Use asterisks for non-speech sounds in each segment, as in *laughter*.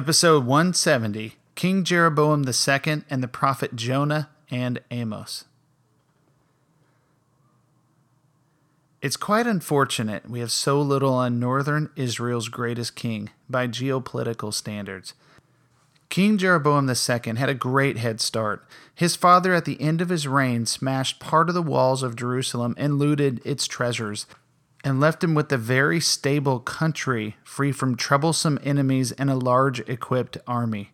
Episode 170 King Jeroboam II and the prophet Jonah and Amos. It's quite unfortunate we have so little on northern Israel's greatest king by geopolitical standards. King Jeroboam II had a great head start. His father, at the end of his reign, smashed part of the walls of Jerusalem and looted its treasures, and left him with a very stable country free from troublesome enemies and a large equipped army.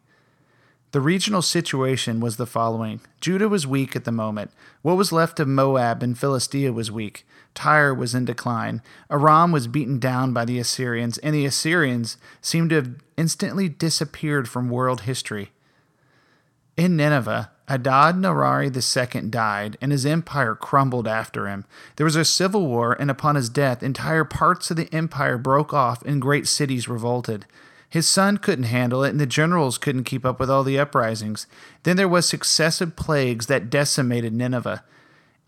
The regional situation was the following Judah was weak at the moment. What was left of Moab and Philistia was weak. Tyre was in decline. Aram was beaten down by the Assyrians, and the Assyrians seemed to have instantly disappeared from world history. In Nineveh, Adad Nirari II died, and his empire crumbled after him. There was a civil war, and upon his death, entire parts of the empire broke off and great cities revolted. His son couldn't handle it, and the generals couldn't keep up with all the uprisings. Then there was successive plagues that decimated Nineveh.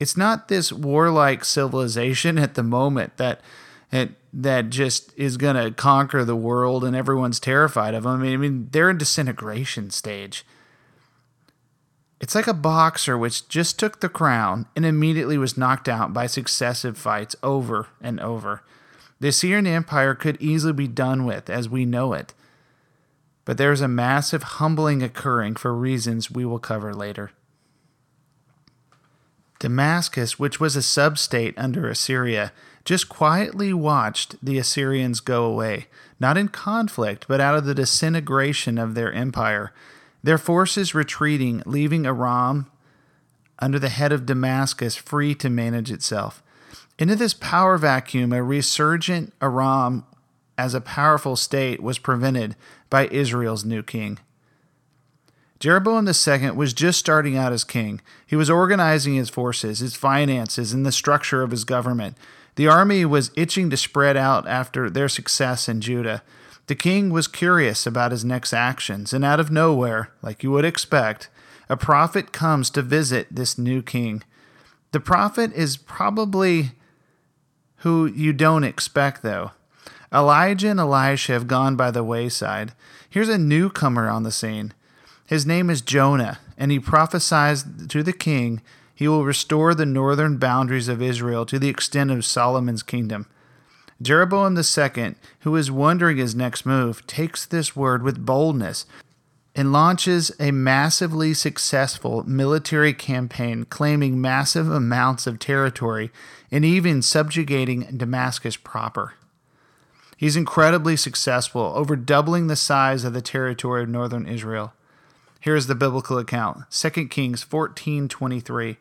It's not this warlike civilization at the moment that that, that just is going to conquer the world and everyone's terrified of them. I mean, I mean, they're in disintegration stage. It's like a boxer which just took the crown and immediately was knocked out by successive fights over and over. The Assyrian Empire could easily be done with as we know it. But there is a massive humbling occurring for reasons we will cover later. Damascus, which was a substate under Assyria, just quietly watched the Assyrians go away, not in conflict, but out of the disintegration of their empire their forces retreating, leaving Aram under the head of Damascus free to manage itself. Into this power vacuum, a resurgent Aram as a powerful state was prevented by Israel's new king. Jeroboam II was just starting out as king. He was organizing his forces, his finances, and the structure of his government. The army was itching to spread out after their success in Judah. The king was curious about his next actions, and out of nowhere, like you would expect, a prophet comes to visit this new king. The prophet is probably who you don't expect, though. Elijah and Elisha have gone by the wayside. Here's a newcomer on the scene. His name is Jonah, and he prophesies to the king he will restore the northern boundaries of Israel to the extent of Solomon's kingdom. Jeroboam II, who is wondering his next move, takes this word with boldness and launches a massively successful military campaign claiming massive amounts of territory and even subjugating Damascus proper. He's incredibly successful, over doubling the size of the territory of northern Israel. Here is the biblical account 2 Kings 14:23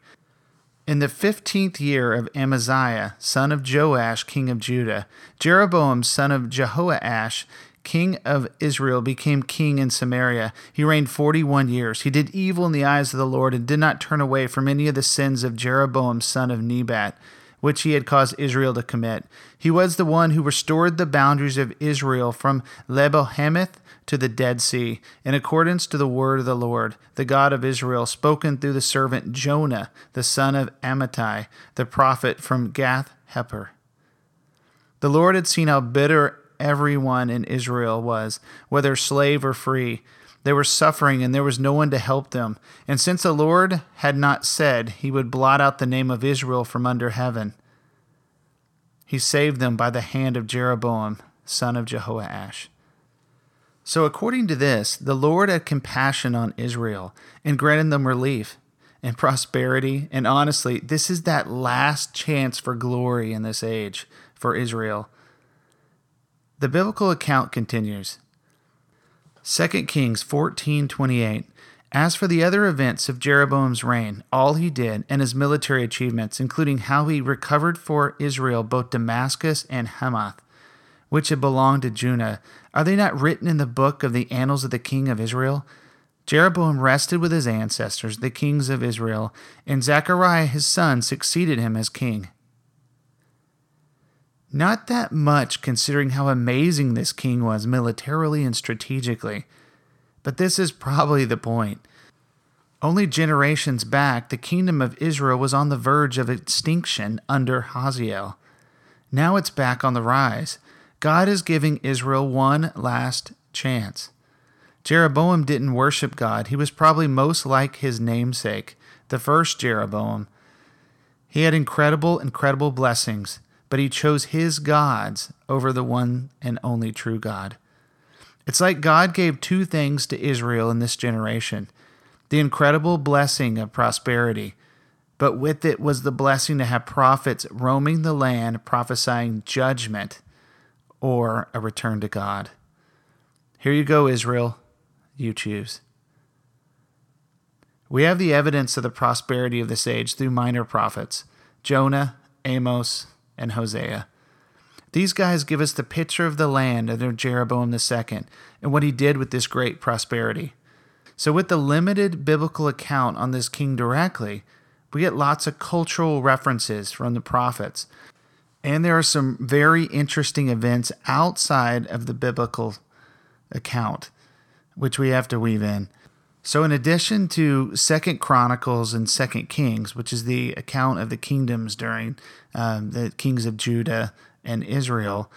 in the fifteenth year of Amaziah, son of Joash, king of Judah, Jeroboam, son of Jehoash, king of Israel, became king in Samaria. He reigned forty one years. He did evil in the eyes of the Lord and did not turn away from any of the sins of Jeroboam, son of Nebat, which he had caused Israel to commit. He was the one who restored the boundaries of Israel from Lebo Hamath to the Dead Sea, in accordance to the word of the Lord, the God of Israel, spoken through the servant Jonah, the son of Amittai, the prophet from Gath Hepher. The Lord had seen how bitter everyone in Israel was, whether slave or free. They were suffering, and there was no one to help them. And since the Lord had not said he would blot out the name of Israel from under heaven, he saved them by the hand of Jeroboam, son of Jehoash. So, according to this, the Lord had compassion on Israel and granted them relief and prosperity. And honestly, this is that last chance for glory in this age for Israel. The biblical account continues. 2 Kings 14:28 As for the other events of Jeroboam's reign, all he did and his military achievements, including how he recovered for Israel both Damascus and Hamath, which had belonged to Judah, are they not written in the book of the annals of the king of Israel? Jeroboam rested with his ancestors, the kings of Israel, and Zechariah his son succeeded him as king. Not that much considering how amazing this king was militarily and strategically. But this is probably the point. Only generations back, the kingdom of Israel was on the verge of extinction under Hazael. Now it's back on the rise. God is giving Israel one last chance. Jeroboam didn't worship God. He was probably most like his namesake, the first Jeroboam. He had incredible, incredible blessings, but he chose his gods over the one and only true God. It's like God gave two things to Israel in this generation the incredible blessing of prosperity, but with it was the blessing to have prophets roaming the land prophesying judgment or a return to God. Here you go, Israel. You choose. We have the evidence of the prosperity of this age through minor prophets Jonah, Amos, and Hosea. These guys give us the picture of the land under Jeroboam II and what he did with this great prosperity. So, with the limited biblical account on this king directly, we get lots of cultural references from the prophets. And there are some very interesting events outside of the biblical account, which we have to weave in. So, in addition to Second Chronicles and Second Kings, which is the account of the kingdoms during um, the kings of Judah and Israel,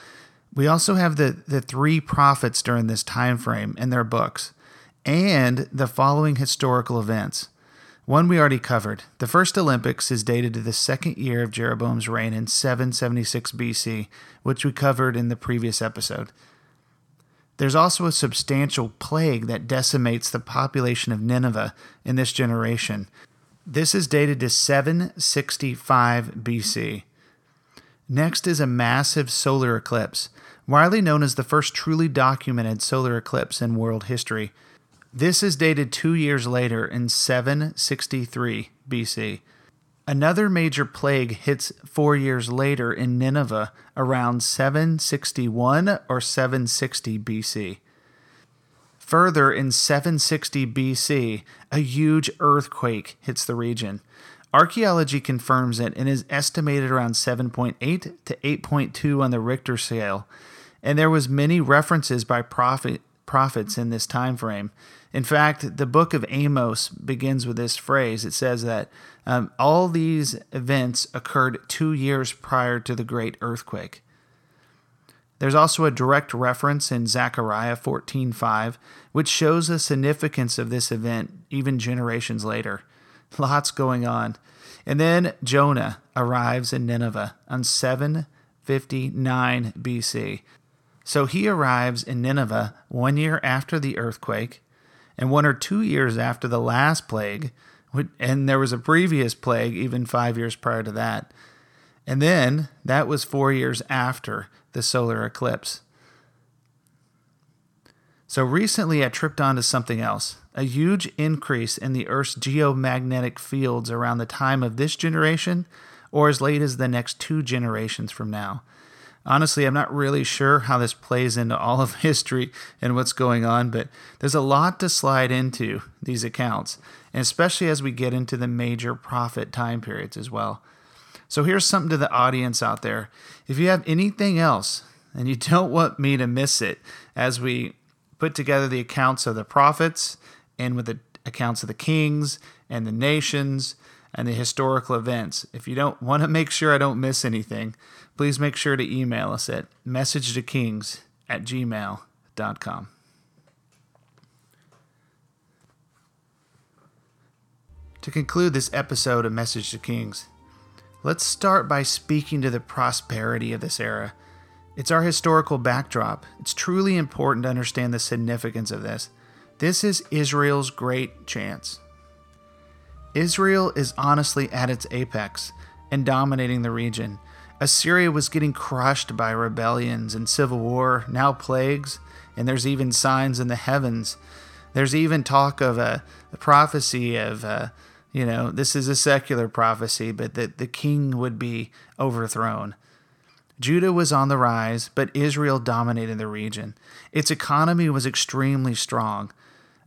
we also have the the three prophets during this time frame in their books and the following historical events. One we already covered. The first Olympics is dated to the second year of Jeroboam's reign in 776 BC, which we covered in the previous episode. There's also a substantial plague that decimates the population of Nineveh in this generation. This is dated to 765 BC. Next is a massive solar eclipse, widely known as the first truly documented solar eclipse in world history. This is dated two years later in 763 BC. Another major plague hits four years later in Nineveh around 761 or 760 BC. Further, in 760 BC, a huge earthquake hits the region. Archaeology confirms it and is estimated around 7.8 to 8.2 on the Richter scale, and there was many references by prophet, prophets in this time frame. In fact, the book of Amos begins with this phrase. It says that um, all these events occurred two years prior to the great earthquake. There's also a direct reference in Zechariah 14:5, which shows the significance of this event even generations later. Lots going on. And then Jonah arrives in Nineveh on 759 BC. So he arrives in Nineveh one year after the earthquake and one or two years after the last plague, and there was a previous plague even five years prior to that. And then that was four years after the solar eclipse. So recently I tripped onto something else a huge increase in the Earth's geomagnetic fields around the time of this generation or as late as the next two generations from now. Honestly, I'm not really sure how this plays into all of *laughs* history and what's going on, but there's a lot to slide into these accounts, and especially as we get into the major prophet time periods as well. So here's something to the audience out there. If you have anything else and you *laughs* don't want me to miss it as we put together the accounts of the prophets and with the accounts of the kings and the nations and the historical events, if you don't want to make sure I don't miss anything, please make sure to email us at messagetokings at gmail.com. To conclude this episode of Message to Kings, let's start by speaking to the prosperity of this era. It's our historical backdrop. It's truly important to understand the significance of this. This is Israel's great chance. Israel is honestly at its apex and dominating the region. Assyria was getting crushed by rebellions and civil war, now plagues, and there's even signs in the heavens. There's even talk of a, a prophecy of, uh, you know, this is a secular prophecy, but that the king would be overthrown. Judah was on the rise, but Israel dominated the region. Its economy was extremely strong.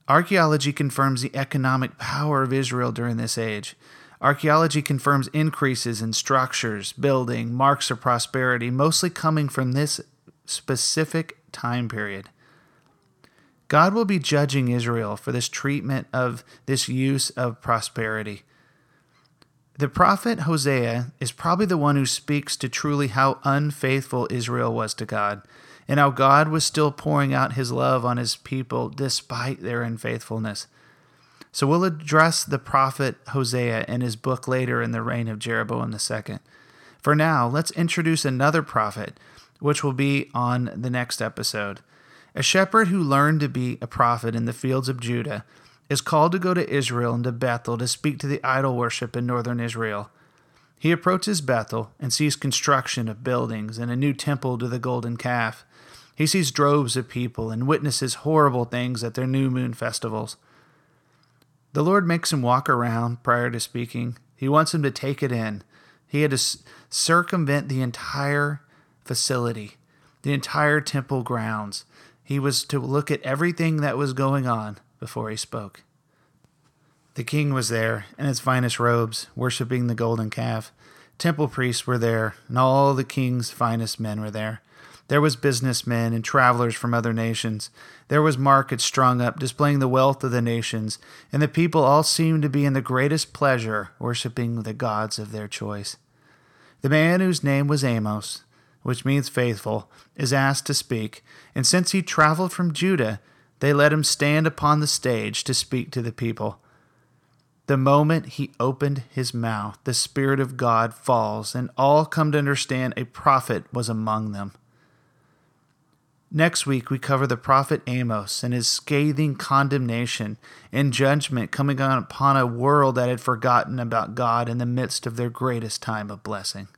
Archaeology confirms the economic power of Israel during this age. Archaeology confirms increases in structures, building, marks of prosperity, mostly coming from this specific time period. God will be judging Israel for this treatment of this use of prosperity. The prophet Hosea is probably the one who speaks to truly how unfaithful Israel was to God and how God was still pouring out his love on his people despite their unfaithfulness. So we'll address the prophet Hosea in his book later in the reign of Jeroboam II. For now, let's introduce another prophet, which will be on the next episode. A shepherd who learned to be a prophet in the fields of Judah is called to go to Israel and to Bethel to speak to the idol worship in northern Israel. He approaches Bethel and sees construction of buildings and a new temple to the golden calf. He sees droves of people and witnesses horrible things at their new moon festivals. The Lord makes him walk around prior to speaking. He wants him to take it in. He had to circumvent the entire facility, the entire temple grounds. He was to look at everything that was going on before he spoke. The king was there in his finest robes, worshiping the golden calf. Temple priests were there, and all the king's finest men were there. There was businessmen and travelers from other nations. There was markets strung up, displaying the wealth of the nations, and the people all seemed to be in the greatest pleasure, worshiping the gods of their choice. The man whose name was Amos, which means faithful, is asked to speak, and since he traveled from Judah, they let him stand upon the stage to speak to the people. The moment he opened his mouth, the Spirit of God falls, and all come to understand a prophet was among them. Next week, we cover the prophet Amos and his scathing condemnation and judgment coming upon a world that had forgotten about God in the midst of their greatest time of blessing.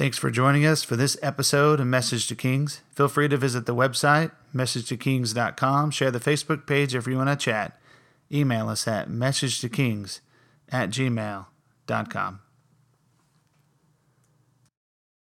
Thanks for joining us for this episode of Message to Kings. Feel free to visit the website, messagetokings.com, share the Facebook page if you want to chat. Email us at messagetokings at gmail.com.